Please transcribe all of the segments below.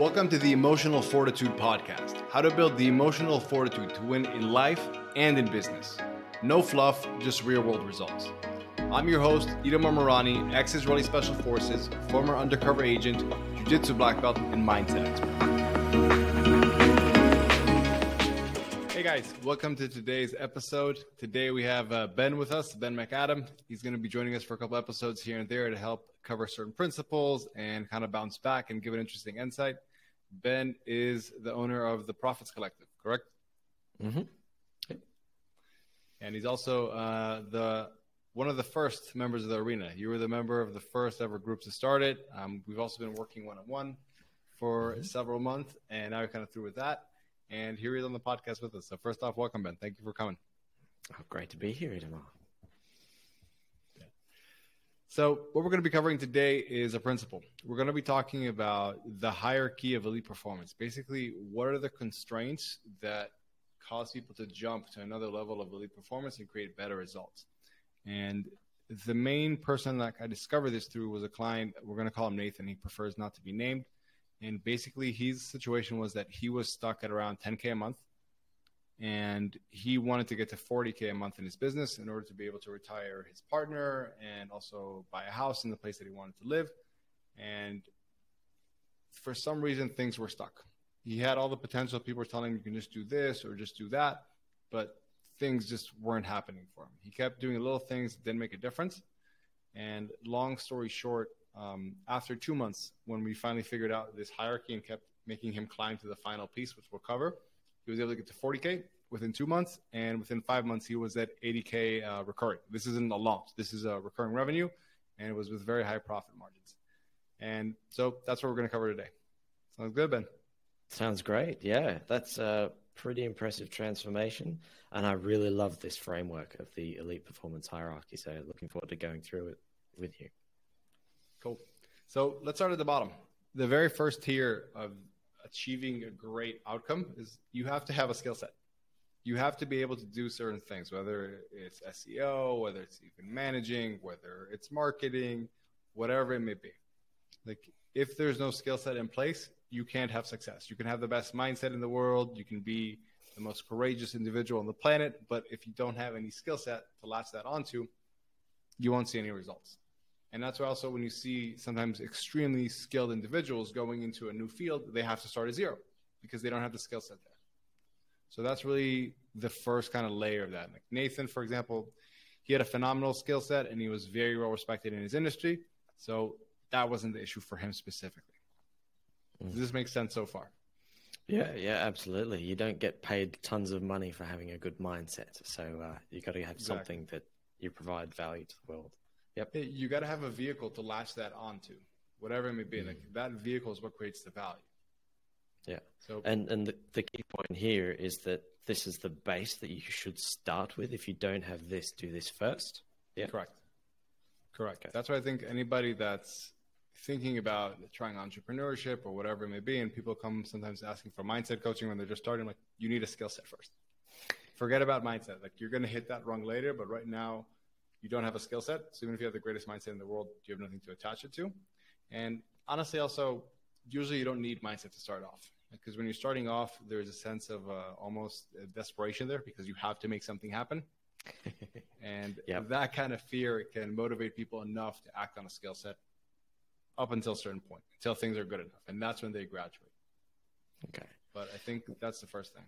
Welcome to the Emotional Fortitude Podcast how to build the emotional fortitude to win in life and in business. No fluff, just real world results. I'm your host, Itamar Marani, ex Israeli Special Forces, former undercover agent, jiu jitsu black belt, and mindset expert. Hey guys, welcome to today's episode. Today we have uh, Ben with us, Ben McAdam. He's going to be joining us for a couple episodes here and there to help cover certain principles and kind of bounce back and give an interesting insight. Ben is the owner of the Profits Collective, correct? Mm-hmm. And he's also uh, the one of the first members of the arena. You were the member of the first ever group to start it. Um, we've also been working one on one for mm-hmm. several months, and now we're kind of through with that. And here he is on the podcast with us. So first off, welcome, Ben. Thank you for coming. Oh, great to be here, Itamar. So, what we're going to be covering today is a principle. We're going to be talking about the hierarchy of elite performance. Basically, what are the constraints that cause people to jump to another level of elite performance and create better results? And the main person that I discovered this through was a client. We're going to call him Nathan. He prefers not to be named. And basically, his situation was that he was stuck at around 10K a month. And he wanted to get to 40K a month in his business in order to be able to retire his partner and also buy a house in the place that he wanted to live. And for some reason, things were stuck. He had all the potential. People were telling him, you can just do this or just do that. But things just weren't happening for him. He kept doing little things that didn't make a difference. And long story short, um, after two months, when we finally figured out this hierarchy and kept making him climb to the final piece, which we'll cover, he was able to get to 40K within two months. And within five months, he was at 80K uh, recurring. This isn't a launch, this is a recurring revenue, and it was with very high profit margins. And so that's what we're going to cover today. Sounds good, Ben. Sounds great. Yeah, that's a pretty impressive transformation. And I really love this framework of the elite performance hierarchy. So looking forward to going through it with you. Cool. So let's start at the bottom. The very first tier of achieving a great outcome is you have to have a skill set. You have to be able to do certain things, whether it's SEO, whether it's even managing, whether it's marketing, whatever it may be. Like if there's no skill set in place, you can't have success. You can have the best mindset in the world, you can be the most courageous individual on the planet, but if you don't have any skill set to latch that onto, you won't see any results. And that's why also when you see sometimes extremely skilled individuals going into a new field, they have to start at zero because they don't have the skill set there. So that's really the first kind of layer of that. Like Nathan, for example, he had a phenomenal skill set and he was very well respected in his industry. So that wasn't the issue for him specifically. Mm. Does this make sense so far? Yeah, yeah, absolutely. You don't get paid tons of money for having a good mindset. So uh, you got to have exactly. something that you provide value to the world. Yep. You got to have a vehicle to latch that onto, whatever it may be. Mm-hmm. Like that vehicle is what creates the value. Yeah. So and and the, the key point here is that this is the base that you should start with. If you don't have this, do this first. Yeah. Correct. Correct. Okay. That's why I think anybody that's thinking about trying entrepreneurship or whatever it may be, and people come sometimes asking for mindset coaching when they're just starting, like you need a skill set first. Forget about mindset. Like you're going to hit that rung later, but right now you don't have a skill set. So even if you have the greatest mindset in the world, you have nothing to attach it to. And honestly, also, usually you don't need mindset to start off because when you're starting off, there's a sense of uh, almost desperation there because you have to make something happen. and yep. that kind of fear can motivate people enough to act on a skill set up until a certain point, until things are good enough. And that's when they graduate. Okay. But I think that's the first thing.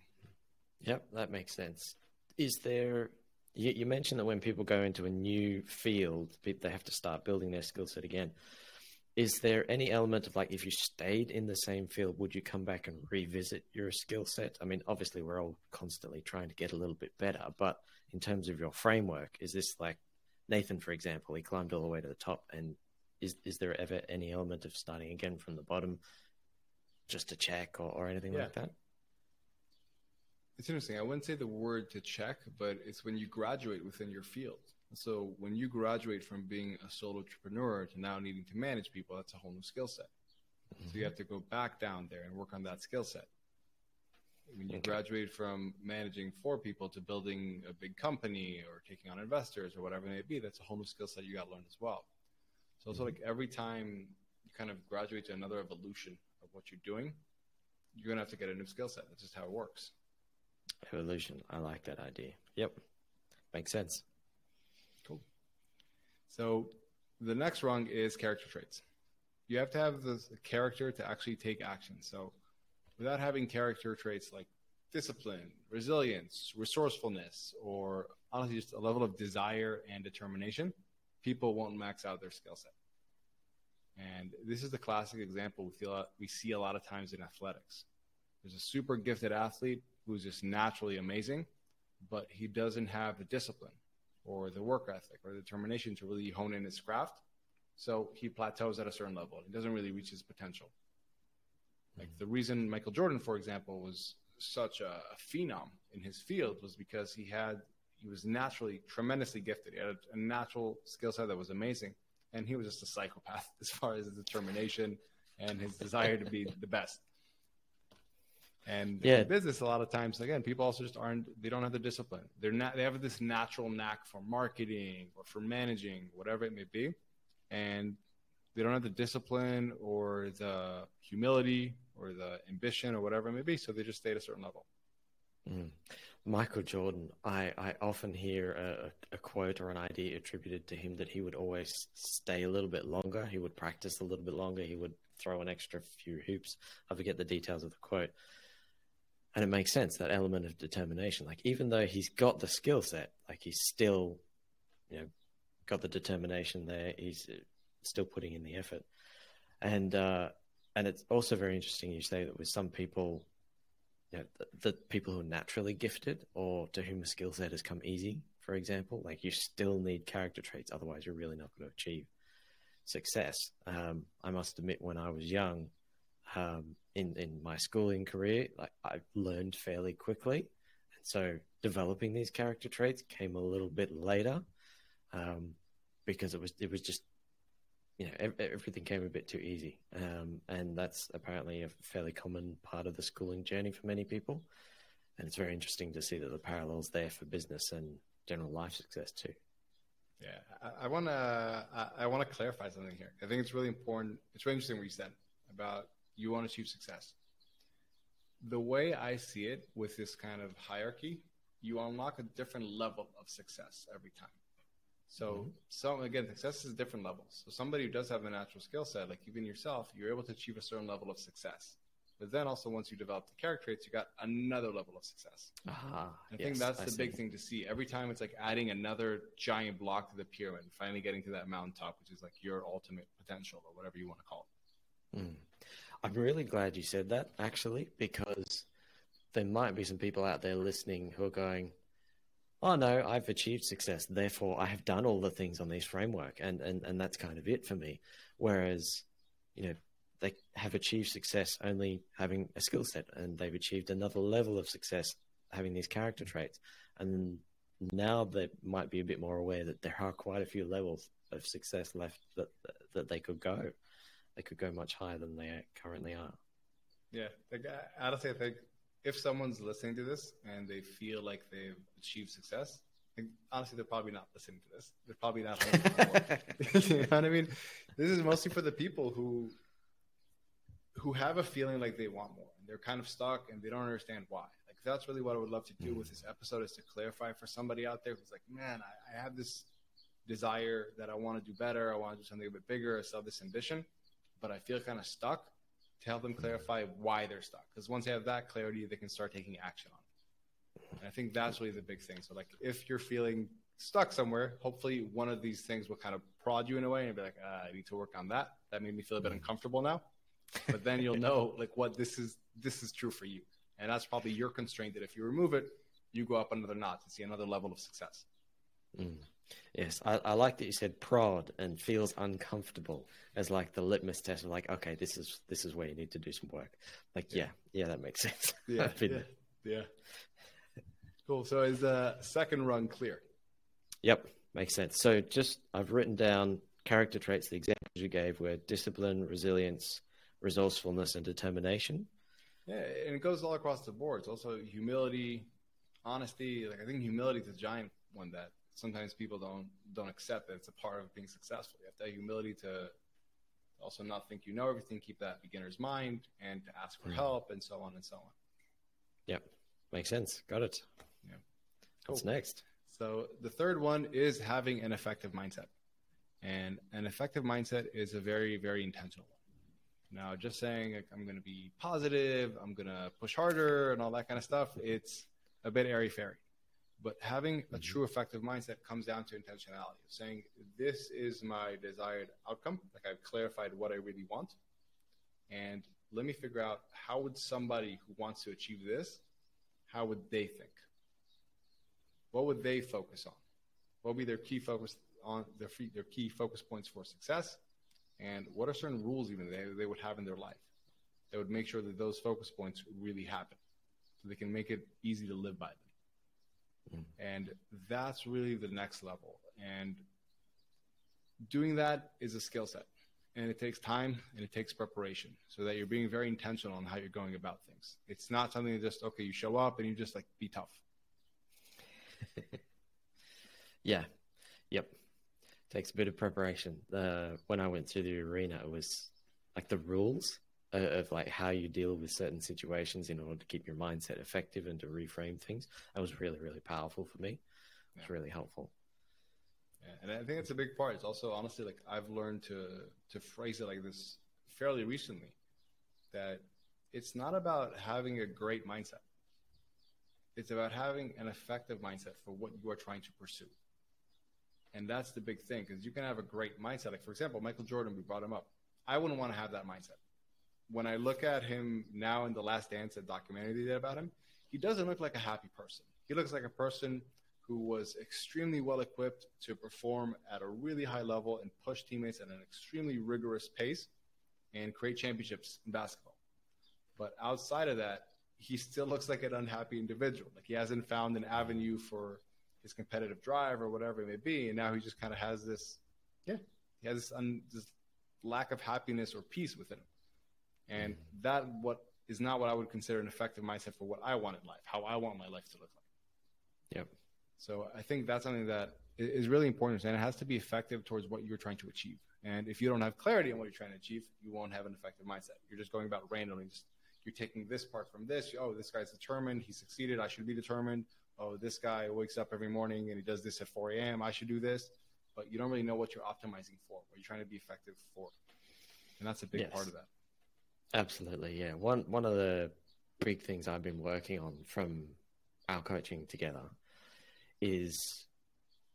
Yep, that makes sense. Is there you, you, mentioned that when people go into a new field, they have to start building their skill set again. Is there any element of like, if you stayed in the same field, would you come back and revisit your skill set? I mean, obviously, we're all constantly trying to get a little bit better, but in terms of your framework, is this like Nathan, for example, he climbed all the way to the top, and is is there ever any element of starting again from the bottom, just to check or, or anything yeah. like that? It's interesting. I wouldn't say the word to check, but it's when you graduate within your field. So when you graduate from being a solo entrepreneur to now needing to manage people, that's a whole new skill set. Mm-hmm. So you have to go back down there and work on that skill set. When you okay. graduate from managing four people to building a big company or taking on investors or whatever it may be, that's a whole new skill set you got to learn as well. So it's mm-hmm. like every time you kind of graduate to another evolution of what you're doing, you're gonna have to get a new skill set. That's just how it works. Evolution. I like that idea. Yep. Makes sense. Cool. So the next rung is character traits. You have to have the character to actually take action. So without having character traits like discipline, resilience, resourcefulness, or honestly just a level of desire and determination, people won't max out their skill set. And this is the classic example we feel we see a lot of times in athletics. There's a super gifted athlete who's just naturally amazing, but he doesn't have the discipline or the work ethic or the determination to really hone in his craft. So he plateaus at a certain level. He doesn't really reach his potential. Like the reason Michael Jordan, for example, was such a, a phenom in his field was because he had he was naturally tremendously gifted. He had a, a natural skill set that was amazing, and he was just a psychopath as far as his determination and his desire to be the best. And Yeah. in business, a lot of times, again, people also just aren't. They don't have the discipline. They're not. They have this natural knack for marketing or for managing, whatever it may be, and they don't have the discipline or the humility or the ambition or whatever it may be. So they just stay at a certain level. Mm. Michael Jordan, I, I often hear a, a quote or an idea attributed to him that he would always stay a little bit longer. He would practice a little bit longer. He would throw an extra few hoops. I forget the details of the quote. And it makes sense, that element of determination. Like, even though he's got the skill set, like, he's still, you know, got the determination there. He's uh, still putting in the effort. And, uh, and it's also very interesting you say that with some people, you know, the, the people who are naturally gifted or to whom a skill set has come easy, for example, like you still need character traits, otherwise you're really not going to achieve success. Um, I must admit, when I was young, um, in in my schooling career, like I learned fairly quickly, and so developing these character traits came a little bit later, um, because it was it was just you know ev- everything came a bit too easy, um, and that's apparently a fairly common part of the schooling journey for many people, and it's very interesting to see that the parallels there for business and general life success too. Yeah, I, want to I want to clarify something here. I think it's really important. It's really interesting what you said about you want to achieve success. The way I see it with this kind of hierarchy, you unlock a different level of success every time. So, some again, success is different levels. So, somebody who does have a natural skill set, like even yourself, you're able to achieve a certain level of success. But then also, once you develop the character traits, you got another level of success. Ah, I think that's the big thing to see. Every time it's like adding another giant block to the pyramid, finally getting to that mountaintop, which is like your ultimate potential or whatever you want to call it. Mm. I'm really glad you said that, actually, because there might be some people out there listening who are going, "Oh no, I've achieved success. Therefore, I have done all the things on this framework, and and and that's kind of it for me." Whereas, you know, they have achieved success only having a skill set, and they've achieved another level of success having these character traits, and now they might be a bit more aware that there are quite a few levels of success left that that they could go they could go much higher than they currently are. Yeah, like, I- honestly, I think if someone's listening to this and they feel like they've achieved success, like, honestly, they're probably not listening to this. They're probably not. listening you know what I mean? This is mostly for the people who who have a feeling like they want more and they're kind of stuck and they don't understand why. Like that's really what I would love to do mm. with this episode is to clarify for somebody out there who's like, man, I, I have this desire that I want to do better. I want to do something a bit bigger. I still have this ambition, but I feel kind of stuck. To help them clarify why they're stuck, because once they have that clarity, they can start taking action on it. And I think that's really the big thing. So, like, if you're feeling stuck somewhere, hopefully one of these things will kind of prod you in a way and be like, ah, I need to work on that. That made me feel a bit uncomfortable now. But then you'll know like what this is. This is true for you, and that's probably your constraint. That if you remove it, you go up another notch and see another level of success. Mm. Yes, I, I like that you said prod and feels uncomfortable as like the litmus test of like, okay, this is this is where you need to do some work. Like, yeah, yeah, that makes sense. Yeah, been yeah, yeah. Cool. So is the second run clear? Yep, makes sense. So just I've written down character traits. The examples you gave were discipline, resilience, resourcefulness, and determination. Yeah, and it goes all across the board. It's also humility, honesty. Like I think humility is a giant one that sometimes people don't don't accept that it's a part of being successful. You have to have humility to Also, not think you know everything, keep that beginner's mind, and to ask for Mhm. help, and so on and so on. Yep. Makes sense. Got it. Yeah. What's Cool. next? So the third one is having an effective mindset. And an effective mindset is a very, very intentional one. Now, just saying like, I'm going to be positive, I'm going to push harder, and all that kind of stuff, it's a bit airy fairy. But having a Mhm. true effective mindset comes down to intentionality, saying, This is my desired outcome. Like I've clarified what I really want. And let me figure out how would somebody who wants to achieve this, how would they think? what would they focus on? What would be their key focus on their free, their key focus points for success? And what are certain rules even they, they would have in their life that would make sure that those focus points really happen so they can make it easy to live by them. And that's really the next level. And doing that is a skill set. And it takes time and it takes preparation so that you're being very intentional on how you're going about things. It's not something that just, okay, you show up and you just like be tough. Yeah. Yep. Takes a bit of preparation. Uh, when I went through the arena, it was like the rules of, like how you deal with certain situations in order to keep your mindset effective and to reframe things. That was really, really powerful for me. It's Yeah. really helpful. Yeah, and I think it's a big part. It's also honestly like I've learned to to phrase it like this fairly recently that it's not about having a great mindset. It's about having an effective mindset for what you are trying to pursue. And that's the big thing because you can have a great mindset. Like for example, Michael Jordan, we brought him up. I wouldn't want to have that mindset. When I look at him now in the Last Dance, documentary they did about him, he doesn't look like a happy person. He looks like a person who was extremely well equipped to perform at a really high level and push teammates at an extremely rigorous pace and create championships in basketball. But outside of that, he still looks like an unhappy individual. Like he hasn't found an avenue for his competitive drive or whatever it may be, and now he just kind of has this, yeah, he has this, un, this lack of happiness or peace within him, and mm-hmm. that what is not what I would consider an effective mindset for what I want in life, how I want my life to look like. Yep. So I think that's something that is really important, and it has to be effective towards what you're trying to achieve. And if you don't have clarity on what you're trying to achieve, you won't have an effective mindset. You're just going about randomly. Just you're taking this part from this. Oh, this guy's determined. He succeeded. I should be determined. Oh, this guy wakes up every morning and he does this at 4 a.m. I should do this. But you don't really know what you're optimizing for, what you're trying to be effective for. And that's a big Yes. part of that. Absolutely, yeah. One one of the big things I've been working on from our coaching together is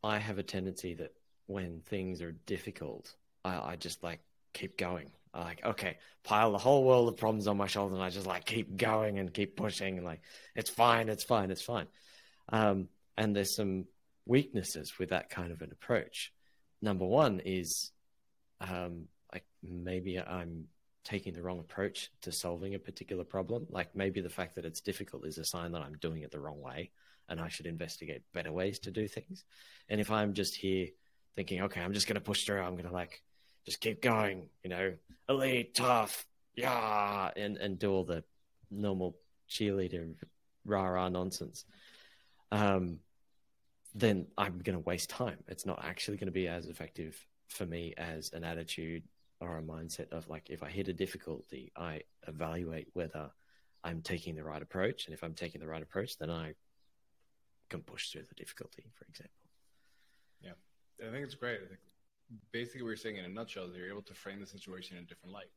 I have a tendency that when things are difficult, I, I just like keep going. I like, okay, pile the whole world of problems on my shoulder and I just like keep going and keep pushing and like it's fine, it's fine, it's fine. Um, and there's some weaknesses with that kind of an approach. Number one is um, like maybe I'm taking the wrong approach to solving a particular problem. Like maybe the fact that it's difficult is a sign that I'm doing it the wrong way and I should investigate better ways to do things. And if I'm just here thinking, okay, I'm just going to push through, I'm going to like just keep going, you know, elite, tough, yeah, and, and do all the normal cheerleader rah rah nonsense, um, then I'm going to waste time. It's not actually going to be as effective for me as an attitude or a mindset of like if I hit a difficulty, I evaluate whether I'm taking the right approach, and if I'm taking the right approach, then I can push through the difficulty, for example. Yeah, I think it's great. I think basically what you're saying in a nutshell is you're able to frame the situation in a different light.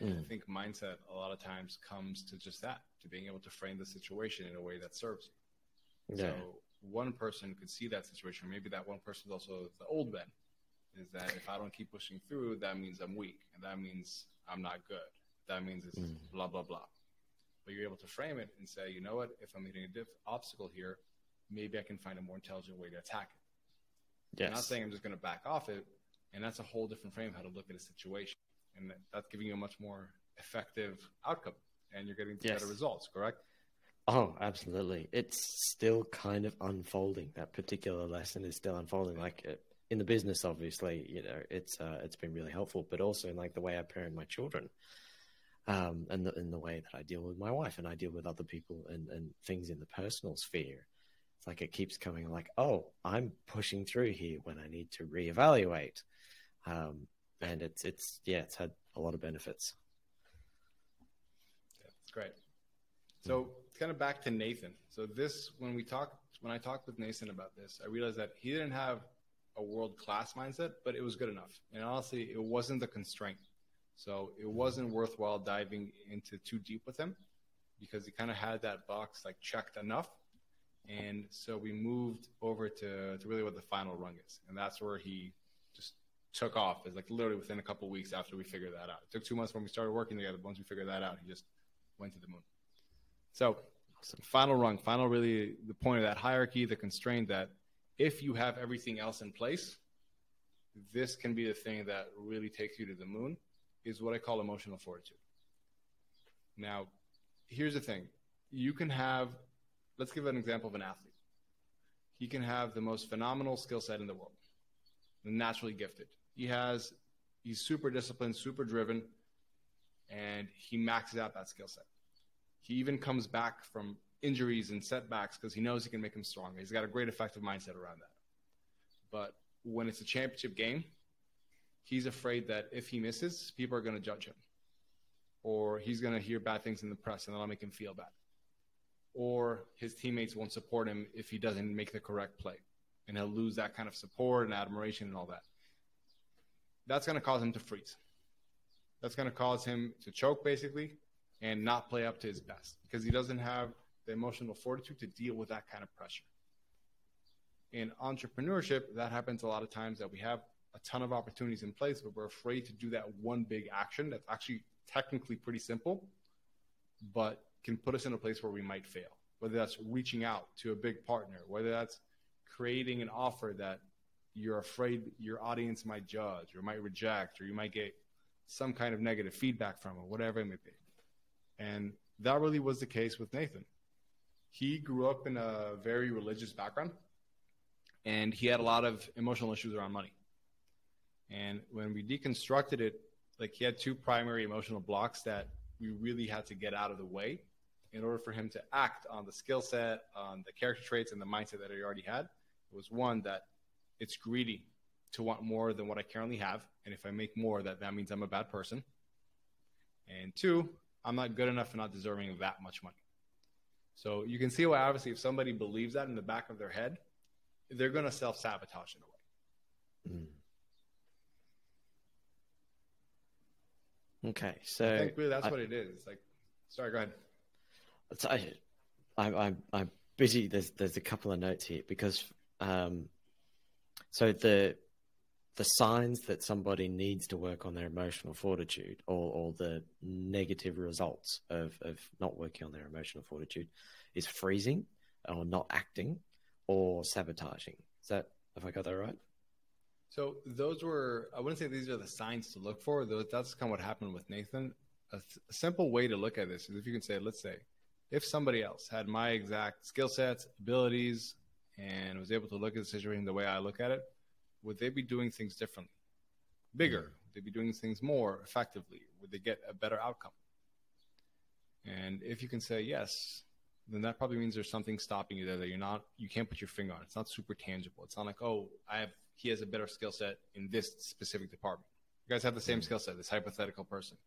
And I Mm. think mindset a lot of times comes to just that, to being able to frame the situation in a way that serves you. Yeah. So one person could see that situation. Maybe that one person is also the old Ben. Is that if I don't keep pushing through, that means I'm weak, and that means I'm not good. That means it's Mm. blah blah blah. But you're able to frame it and say, you know what? If I'm hitting a diff- obstacle here, maybe I can find a more intelligent way to attack it. I'm not saying I'm just going to back off it, and that's a whole different frame how to look at a situation, and that's giving you a much more effective outcome, and you're getting Yes. better results. Correct? Oh, absolutely. It's still kind of unfolding. That particular lesson is still unfolding. Like uh, in the business, obviously, you know, it's uh, it's been really helpful, but also in like the way I parent my children, um, and the, in the way that I deal with my wife and I deal with other people and and things in the personal sphere. It's like it keeps coming. Like, oh, I'm pushing through here when I need to reevaluate. Um, and it's it's yeah, it's had a lot of benefits. Yeah, it's great. So kind of back to Nathan. So this, when we talked, when I talked with Nathan about this, I realized that he didn't have a world class mindset, but it was good enough. And honestly, it wasn't the constraint. So it wasn't worthwhile diving into too deep with him because he kind of had that box like checked enough. And so we moved over to, to really what the final rung is. And that's where he just took off. It's like literally within a couple weeks after we figured that out. It took two months when we started working together. Once we figured that out, he just went to the moon. So final rung, final really the point of that hierarchy, the constraint that if you have everything else in place, this can be the thing that really takes you to the moon, is what I call emotional fortitude. Now, here's the thing. You can have, let's give an example of an athlete. He can have the most phenomenal skill set in the world, naturally gifted. He has, he's super disciplined, super driven, and he maxes out that skill set. He even comes back from injuries and setbacks because he knows he can make him stronger. He's got a great effective mindset around that. But when it's a championship game, he's afraid that if he misses, people are going to judge him. Or he's going to hear bad things in the press and that'll make him feel bad. Or his teammates won't support him if he doesn't make the correct play. And he'll lose that kind of support and admiration and all that. That's going to cause him to freeze. That's going to cause him to choke, basically, and not play up to his best because he doesn't have the emotional fortitude to deal with that kind of pressure. In entrepreneurship, that happens a lot of times that we have a ton of opportunities in place, but we're afraid to do that one big action that's actually technically pretty simple, but can put us in a place where we might fail. Whether that's reaching out to a big partner, whether that's creating an offer that you're afraid your audience might judge or might reject, or you might get some kind of negative feedback from, or whatever it may be. And that really was the case with Nathan. He grew up in a very religious background and he had a lot of emotional issues around money. And when we deconstructed it, like he had two primary emotional blocks that we really had to get out of the way in order for him to act on the skill set, on the character traits, and the mindset that he already had. It was one that it's greedy to want more than what I currently have. And if I make more, that, that means I'm a bad person. And two, I'm not good enough and not deserving of that much money. So you can see why, obviously, if somebody believes that in the back of their head, they're going to self sabotage in a way. Mm. Okay, so I think really that's I, what it is. Like, sorry, go ahead. I, I'm I'm I'm busy. There's there's a couple of notes here because um, so the the signs that somebody needs to work on their emotional fortitude or, or the negative results of, of not working on their emotional fortitude is freezing or not acting or sabotaging. Is that, have I got that right? So those were, I wouldn't say these are the signs to look for. Though That's kind of what happened with Nathan. A, th- a simple way to look at this is if you can say, let's say, if somebody else had my exact skill sets, abilities, and was able to look at the situation the way I look at it, would they be doing things differently, bigger? Would they be doing things more effectively? Would they get a better outcome? And if you can say yes, then that probably means there's something stopping you there that you're not, you can't put your finger on. It's not super tangible. It's not like, oh, I have, he has a better skill set in this specific department. You guys have the same mm-hmm. skill set, this hypothetical person.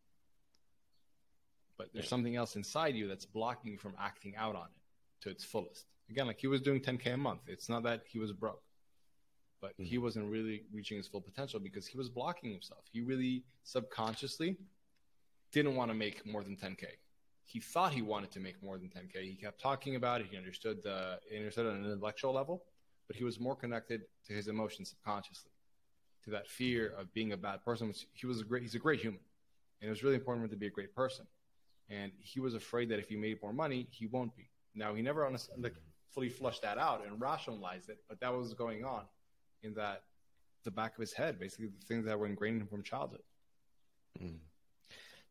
But there's something else inside you that's blocking you from acting out on it to its fullest. Again, like he was doing 10K a month. It's not that he was broke but mm-hmm. he wasn't really reaching his full potential because he was blocking himself. He really subconsciously didn't want to make more than 10k. He thought he wanted to make more than 10k. He kept talking about it. He understood the he understood on an intellectual level, but he was more connected to his emotions subconsciously, to that fear of being a bad person. Which he was a great. He's a great human, and it was really important for him to be a great person. And he was afraid that if he made more money, he won't be. Now he never honestly, like, fully flushed that out and rationalized it, but that was going on in that the back of his head, basically the things that were ingrained in from childhood. Mm.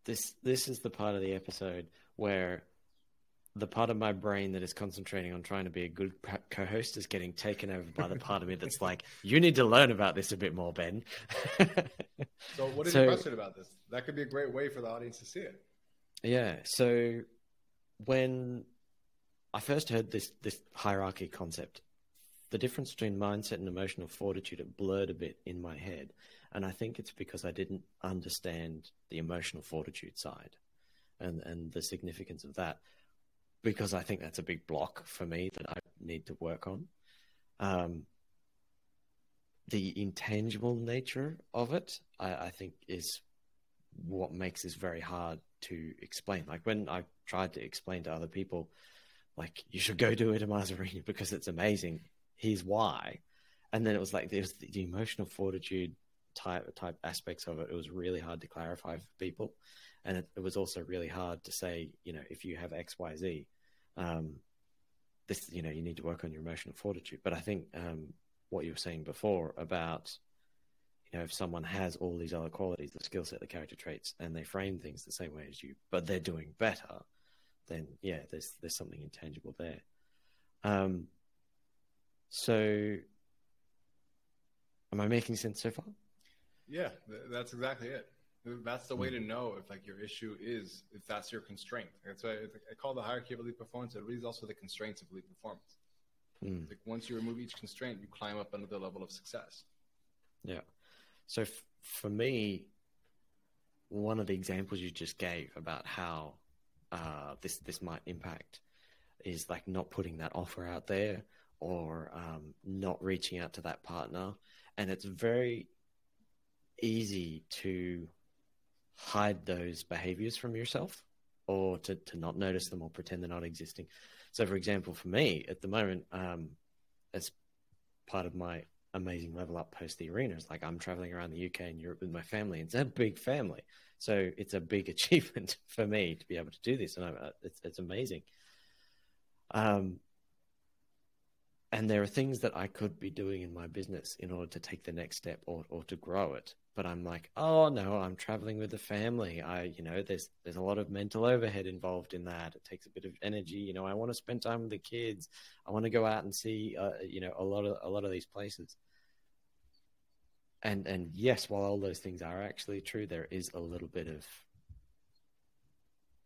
This this is the part of the episode where the part of my brain that is concentrating on trying to be a good co-host is getting taken over by the part of me that's like, you need to learn about this a bit more, Ben. so, what is so, your question about this? That could be a great way for the audience to see it. Yeah. So, when I first heard this this hierarchy concept, the difference between mindset and emotional fortitude it blurred a bit in my head And I think it's because I didn't understand the emotional fortitude side and, and the significance of that. Because I think that's a big block for me that I need to work on. Um, the intangible nature of it, I, I think, is what makes this very hard to explain. Like when I tried to explain to other people, like you should go do it in Mazzarino because it's amazing. Here's why, and then it was like there's the, emotional fortitude type type aspects of it. It was really hard to clarify for people, and it, it was also really hard to say, you know, if you have X, Y, Z, um, this, you know, you need to work on your emotional fortitude. But I think um, what you were saying before about you know, if someone has all these other qualities, the skill set, the character traits, and they frame things the same way as you, but they're doing better, then yeah, there's there's something intangible there. Um, so, am I making sense so far? Yeah, that's exactly it. That's the way mm. to know if like your issue is if that's your constraint. That's why I call the hierarchy of elite performance. It really is also the constraints of elite performance. Mm. Like once you remove each constraint, you climb up another level of success. Yeah. So f- for me, one of the examples you just gave about how uh, this this might impact is like not putting that offer out there or um, not reaching out to that partner, and it's very easy to hide those behaviors from yourself or to, to not notice them or pretend they're not existing. So, for example, for me at the moment, um, as part of my amazing level up post the arena, arenas. Like I'm traveling around the UK and Europe with my family. It's a big family, so it's a big achievement for me to be able to do this, and I'm, uh, it's it's amazing. Um, and there are things that I could be doing in my business in order to take the next step or or to grow it. But I'm like, oh no, I'm traveling with the family. I, you know, there's there's a lot of mental overhead involved in that. It takes a bit of energy. You know, I want to spend time with the kids. I want to go out and see, uh, you know, a lot of a lot of these places. And and yes, while all those things are actually true, there is a little bit of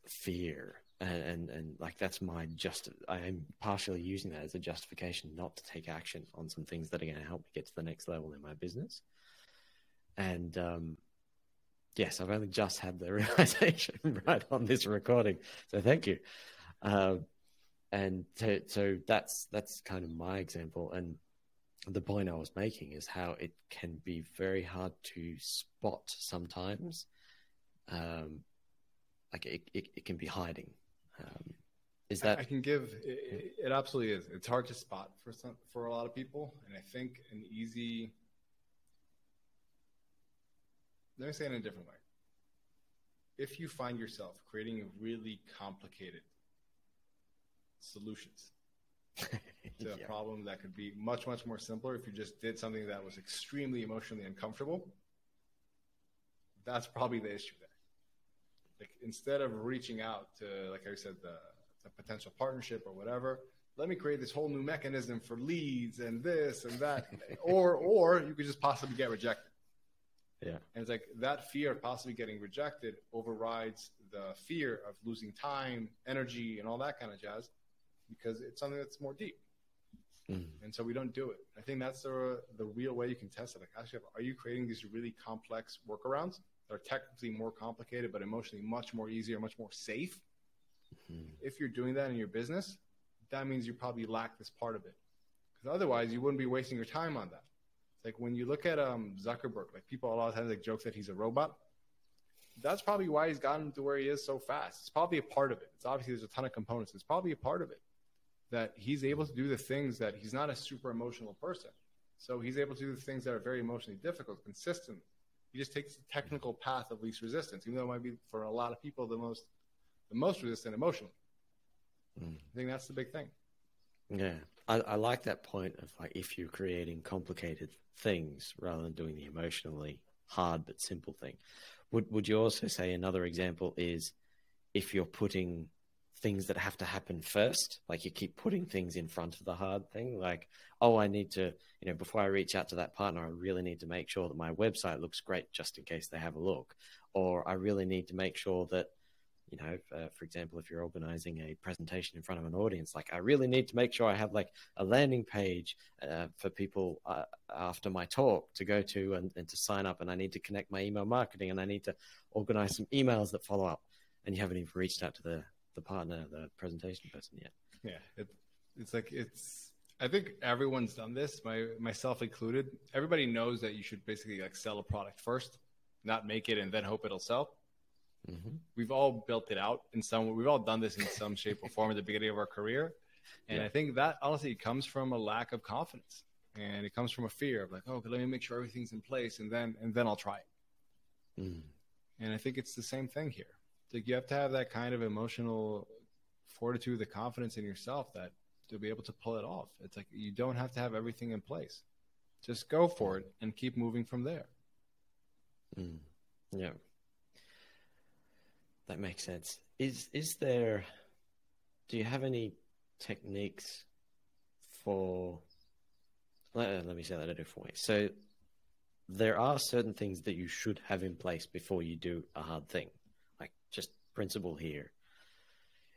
fear and, and, and like that's my just I am partially using that as a justification not to take action on some things that are going to help me get to the next level in my business. And um, yes, I've only just had the realization right on this recording, so thank you. Uh, and to, so that's that's kind of my example. And the point I was making is how it can be very hard to spot sometimes. Um, like it, it, it can be hiding um, is that I can give it, it, absolutely is. It's hard to spot for some for a lot of people, and I think an easy. Let me say it in a different way. If you find yourself creating really complicated solutions to yeah. a problem that could be much much more simpler if you just did something that was extremely emotionally uncomfortable, that's probably the issue like instead of reaching out to like I said the, the potential partnership or whatever, let me create this whole new mechanism for leads and this and that, or or you could just possibly get rejected. Yeah, and it's like that fear of possibly getting rejected overrides the fear of losing time, energy, and all that kind of jazz, because it's something that's more deep. Mm. And so we don't do it. I think that's the the real way you can test it. Like, actually, are you creating these really complex workarounds? That are technically more complicated, but emotionally much more easier, much more safe. Mm-hmm. If you're doing that in your business, that means you probably lack this part of it. Because otherwise, you wouldn't be wasting your time on that. It's like when you look at um, Zuckerberg, like people a lot of times like jokes that he's a robot. That's probably why he's gotten to where he is so fast. It's probably a part of it. It's obviously there's a ton of components. It's probably a part of it that he's able to do the things that he's not a super emotional person. So he's able to do the things that are very emotionally difficult consistently. He just takes the technical path of least resistance, even though it might be for a lot of people the most the most resistant emotionally. Mm. I think that's the big thing. Yeah, I, I like that point of like if you're creating complicated things rather than doing the emotionally hard but simple thing. Would would you also say another example is if you're putting things that have to happen first. Like you keep putting things in front of the hard thing. Like, oh, I need to, you know, before I reach out to that partner, I really need to make sure that my website looks great just in case they have a look. Or I really need to make sure that You know, uh, for example, if you're organizing a presentation in front of an audience, like I really need to make sure I have like a landing page uh, for people uh, after my talk to go to and, and to sign up, and I need to connect my email marketing, and I need to organize some emails that follow up, and you haven't even reached out to the the partner, the presentation person yet. Yeah, it, it's like it's. I think everyone's done this, my myself included. Everybody knows that you should basically like sell a product first, not make it and then hope it'll sell. Mm-hmm. We've all built it out in some. We've all done this in some shape or form at the beginning of our career, and yeah. I think that honestly comes from a lack of confidence, and it comes from a fear of like, oh, let me make sure everything's in place, and then and then I'll try it. Mm. And I think it's the same thing here. Like you have to have that kind of emotional fortitude, the confidence in yourself that to be able to pull it off. It's like you don't have to have everything in place. Just go for it and keep moving from there. Mm. Yeah. That makes sense. Is is there do you have any techniques for let, let me say that a different way. So there are certain things that you should have in place before you do a hard thing. Just principle here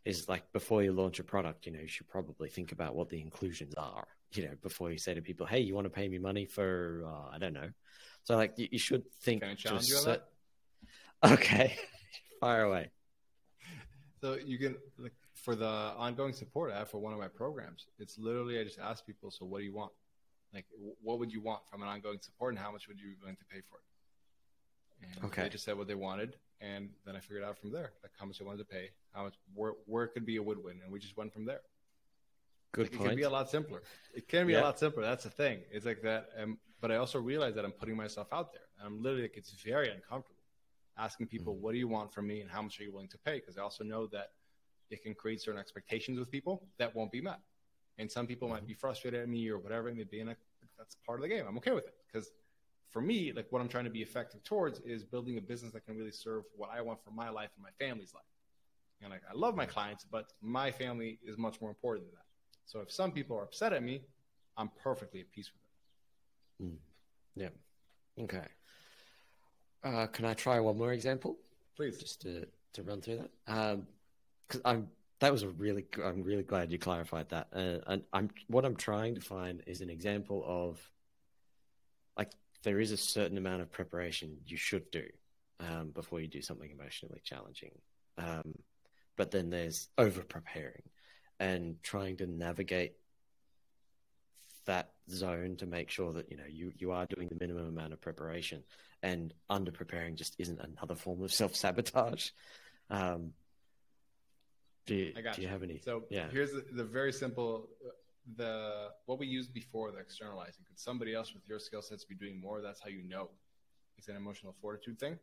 is like before you launch a product, you know, you should probably think about what the inclusions are, you know, before you say to people, Hey, you want to pay me money for, uh, I don't know. So like you, you should think. Can I challenge you on that? Okay. Fire away. So you can like for the ongoing support I have for one of my programs. It's literally I just ask people, so what do you want? Like, what would you want from an ongoing support, and how much would you be willing to pay for it? And okay. They just said what they wanted, and then I figured out from there like how much I wanted to pay, how much where where it could be a win-win, and we just went from there. Good like, It can be a lot simpler. It can be yeah. a lot simpler. That's the thing. It's like that. Um, but I also realize that I'm putting myself out there. And I'm literally like it's very uncomfortable asking people, mm-hmm. what do you want from me and how much are you willing to pay? Because I also know that it can create certain expectations with people that won't be met. And some people might mm-hmm. be frustrated at me or whatever, and they'd be in a, that's part of the game. I'm okay with it. Because for me, like what I'm trying to be effective towards is building a business that can really serve what I want for my life and my family's life. And like, I love my clients, but my family is much more important than that. So if some people are upset at me, I'm perfectly at peace with it. Mm. Yeah. Okay. Uh, can I try one more example? Please. Just to, to run through that. Um, cause I'm, that was a really, I'm really glad you clarified that. Uh, and I'm, what I'm trying to find is an example of like, there is a certain amount of preparation you should do um, before you do something emotionally challenging. Um, but then there's over preparing and trying to navigate that zone to make sure that you know you you are doing the minimum amount of preparation and under preparing just isn't another form of self sabotage. Um, do you, do you, you, have any? So yeah. here's the, the, very simple the what we used before the externalizing. Could somebody else with your skill sets be doing more? That's how you know it's an emotional fortitude thing.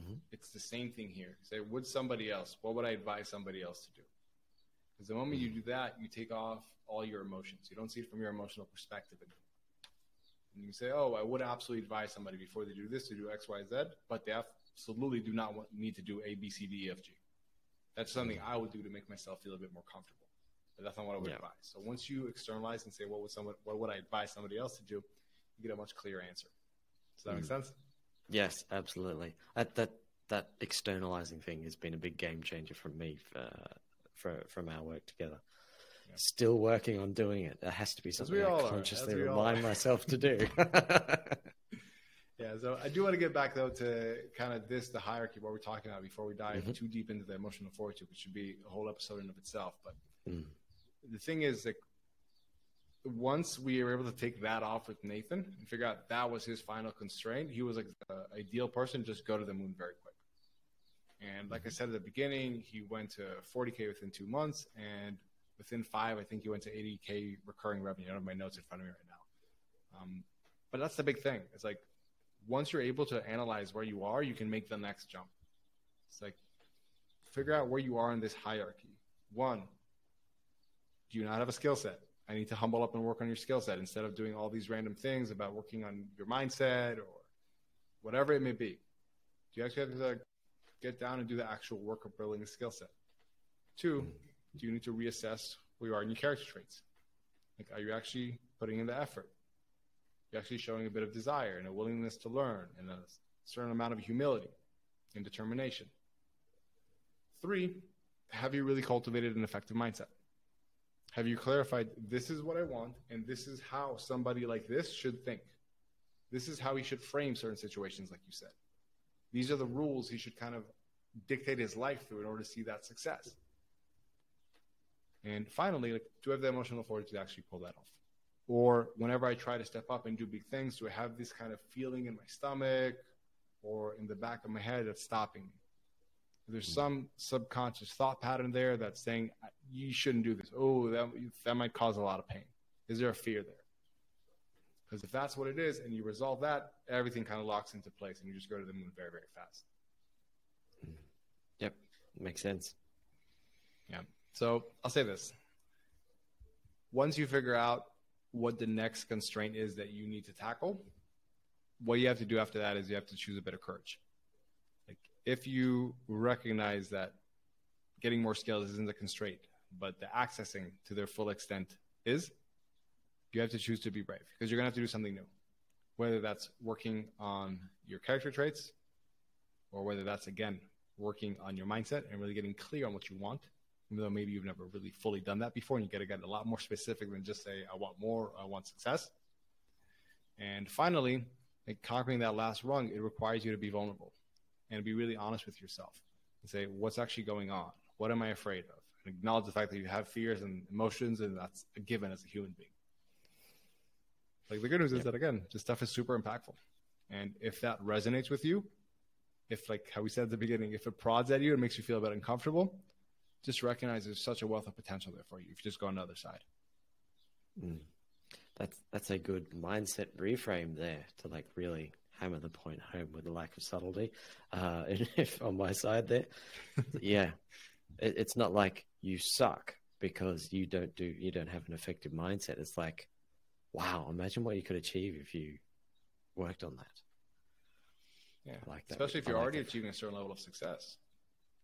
Mm-hmm. It's the same thing here. Say, would somebody else? What would I advise somebody else to do? Because the moment mm-hmm. you do that, you take off all your emotions. You don't see it from your emotional perspective anymore. And you say, oh, I would absolutely advise somebody before they do this to do X, Y, Z, but they absolutely do not want, need to do A, B, C, D, E, F, G. That's something I would do to make myself feel a bit more comfortable. But that's not what I would yeah. advise. So once you externalize and say, what would someone, what would I advise somebody else to do? You get a much clearer answer. Does that mm. make sense? Yes, absolutely. That, that, that externalizing thing has been a big game changer for me for, for, from our work together still working on doing it. There has to be something I consciously remind myself to do. yeah, so I do want to get back though to kind of this the hierarchy what we're talking about before we dive mm-hmm. too deep into the emotional fortitude, which should be a whole episode in of itself. But mm. The thing is that once we were able to take that off with Nathan and figure out that was his final constraint, he was like the ideal person just go to the moon very quick. And like I said at the beginning, he went to 40k within two months, and within five, I think he went to 80k recurring revenue. I don't have my notes in front of me right now. Um, but that's the big thing. It's like once you're able to analyze where you are, you can make the next jump. It's like figure out where you are in this hierarchy. One, do you not have a skill set? I need to humble up and work on your skill set instead of doing all these random things about working on your mindset or whatever it may be. Do you actually have to get down and do the actual work of building a skill set? Two, mm-hmm. do you need to reassess where you are in your character traits? Like, are you actually putting in the effort? You're actually showing a bit of desire and a willingness to learn and a certain amount of humility and determination. three, have you really cultivated an effective mindset? Have you clarified this is what I want and this is how somebody like this should think? This is how he should frame certain situations, like you said. These are the rules he should kind of dictate his life through in order to see that success. And finally, like, do I have the emotional fortitude to actually pull that off? Or whenever I try to step up and do big things, do I have this kind of feeling in my stomach or in the back of my head that's stopping me? There's some subconscious thought pattern there that's saying you shouldn't do this. Oh, that that might cause a lot of pain. Is there a fear there? Because if that's what it is, and you resolve that, everything kind of locks into place, and you just go to the moon very, very fast. Yep, makes sense. Yeah. So I'll say this: once you figure out what the next constraint is that you need to tackle, what you have to do after that is you have to choose a bit of courage. If you recognize that getting more skills isn't a constraint, but the accessing to their full extent is, you have to choose to be brave because you're going to have to do something new. Whether that's working on your character traits or whether that's, again, working on your mindset and really getting clear on what you want, even though maybe you've never really fully done that before and you got to get a lot more specific than just say, I want more, I want success. And finally, like conquering that last rung, it requires you to be vulnerable and be really honest with yourself and say, what's actually going on? What am I afraid of? And acknowledge the fact that you have fears and emotions, and that's a given as a human being. Like the good news is that again, this stuff is super impactful. And if that resonates with you, if like how we said at the beginning, if it prods at you and makes you feel a bit uncomfortable, just recognize there's such a wealth of potential there for you if you just go on the other side. Mm. That's that's a good mindset reframe there to like really hammer the point home with the lack of subtlety. Uh, if on my side there, yeah, it, it's not like you suck because you don't do you don't have an effective mindset. It's like, wow, imagine what you could achieve if you worked on that. Yeah, like that. Especially if you're like already that. achieving a certain level of success.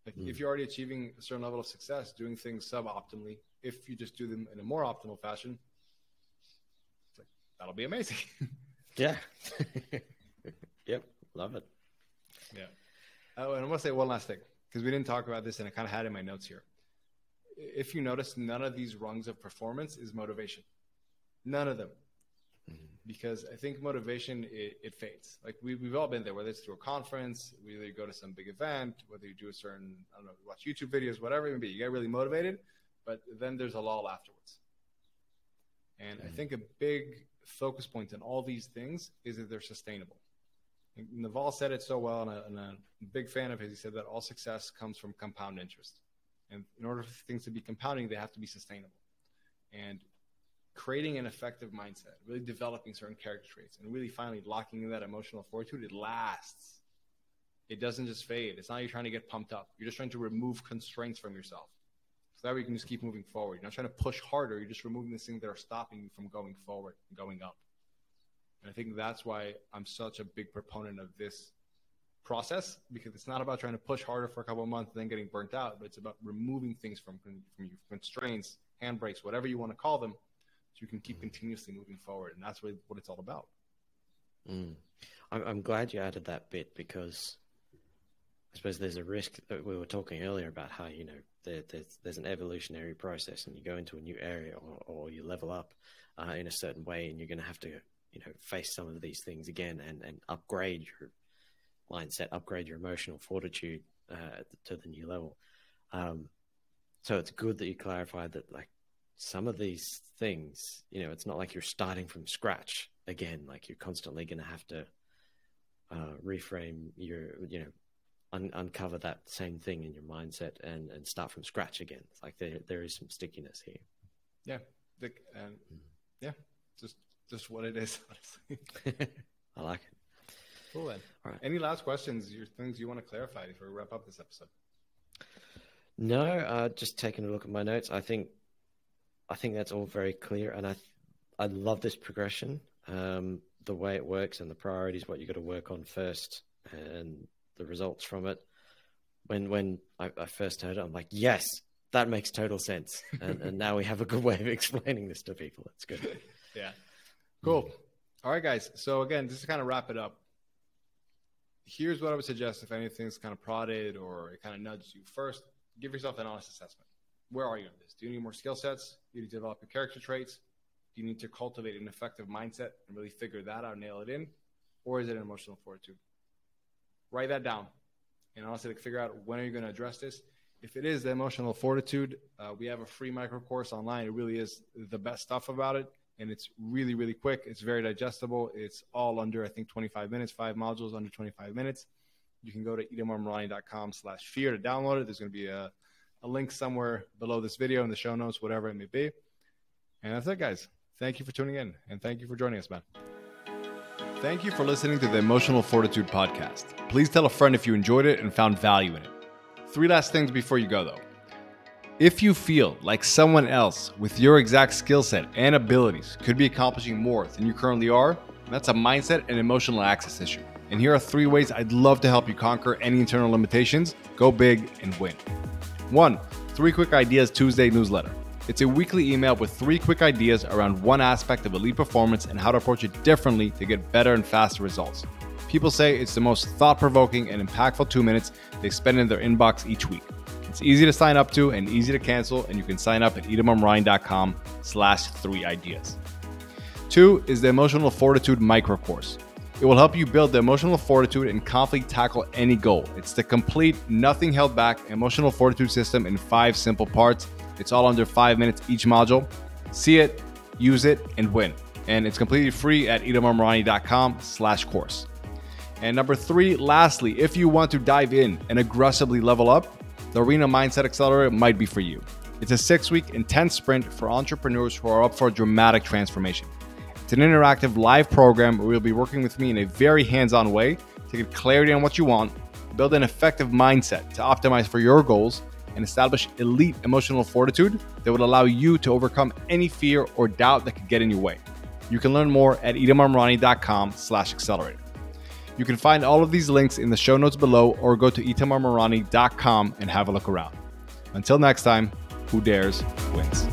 Like mm. if you're already achieving a certain level of success, doing things suboptimally, if you just do them in a more optimal fashion, like, that'll be amazing. yeah. yep. Love it. Yeah. Oh, and I want to say one last thing because we didn't talk about this, and I kind of had in my notes here. If you notice, none of these rungs of performance is motivation. None of them because I think motivation it, it, fades. Like we we've all been there, whether it's through a conference, whether you go to some big event, whether you do a certain I don't know, watch YouTube videos, whatever it may be. You get really motivated, but then there's a lull afterwards. And mm-hmm. I think a big focus point in all these things is that they're sustainable. Naval said it so well, and, I'm a big fan of his. He said that all success comes from compound interest. And in order for things to be compounding, they have to be sustainable. And creating an effective mindset, really developing certain character traits, and really finally locking in that emotional fortitude, it lasts. It doesn't just fade. It's not you're trying to get pumped up. You're just trying to remove constraints from yourself. So that way you can just keep moving forward. You're not trying to push harder. You're just removing the things that are stopping you from going forward and going up. And I think that's why I'm such a big proponent of this process because it's not about trying to push harder for a couple of months and then getting burnt out, but it's about removing things from, from you, constraints, handbrakes, whatever you want to call them, so you can keep continuously moving forward, and that's really what it's all about. Mm. I'm, I'm glad you added that bit because I suppose there's a risk that we were talking earlier about how you know there, there's there's an evolutionary process, and you go into a new area or, or you level up uh, in a certain way, and you're going to have to you know face some of these things again and and upgrade your mindset, upgrade your emotional fortitude uh, to the new level. Um, so it's good that you clarified that like some of these things, you know, it's not like you're starting from scratch again. Like you're constantly going to have to uh, reframe your, you know, un- uncover that same thing in your mindset and, and start from scratch again. It's like there there is some stickiness here. Yeah, the, and mm. yeah, just just what it is. I like it. Cool. Then. All right. Any last questions? Your things you want to clarify before we wrap up this episode? No, uh, just taking a look at my notes. I think I think that's all very clear, and I I love this progression, um, the way it works, and the priorities, what you got to work on first, and the results from it. When when I, I first heard it, I'm like, yes, that makes total sense, and, and now we have a good way of explaining this to people. It's good. yeah, cool. All right, guys. So again, just to kind of wrap it up, here's what I would suggest if anything's kind of prodded or it kind of nudged you. First, give yourself an honest assessment. Where are you in this? Do you need more skill sets? Do you need to develop your character traits? Do you need to cultivate an effective mindset and really figure that out, nail it in? Or is it an emotional fortitude? Write that down and honestly like, figure out when are you going to address this. If it is the emotional fortitude, uh, we have a free micro course online. It really is the best stuff about it. And it's really, really quick. It's very digestible. It's all under, I think, 25 minutes, five modules under 25 minutes. You can go to itamarmarani.com slash fear to download it. There's going to be a, a link somewhere below this video in the show notes, whatever it may be. And that's it, guys. Thank you for tuning in and thank you for joining us, man. Thank you for listening to the Emotional Fortitude podcast. Please tell a friend if you enjoyed it and found value in it. Three last things before you go, though. If you feel like someone else with your exact skill set and abilities could be accomplishing more than you currently are, that's a mindset and emotional access issue. And here are three ways I'd love to help you conquer any internal limitations, go big, and win. One, Three Quick Ideas Tuesday newsletter. It's a weekly email with three quick ideas around one aspect of elite performance and how to approach it differently to get better and faster results. People say it's the most thought provoking and impactful two minutes they spend in their inbox each week. It's easy to sign up to and easy to cancel, and you can sign up at itamarmarani.com slash three ideas. Two is the Emotional Fortitude Micro Course. It will help you build the emotional fortitude and confidently tackle any goal. It's the complete, nothing held back emotional fortitude system in five simple parts it's all under five minutes each module. See it, use it, and win. And it's completely free at itamarmarani.com slash course. And number three, lastly, if you want to dive in and aggressively level up, the Arena Mindset Accelerator might be for you. It's a six week intense sprint for entrepreneurs who are up for a dramatic transformation. It's an interactive live program where you'll be working with me in a very hands on way to get clarity on what you want, build an effective mindset to optimize for your goals, and establish elite emotional fortitude that would allow you to overcome any fear or doubt that could get in your way. You can learn more at itamarmarani.com slash accelerator. You can find all of these links in the show notes below or go to itamarmarani.com and have a look around. Until next time, who dares wins.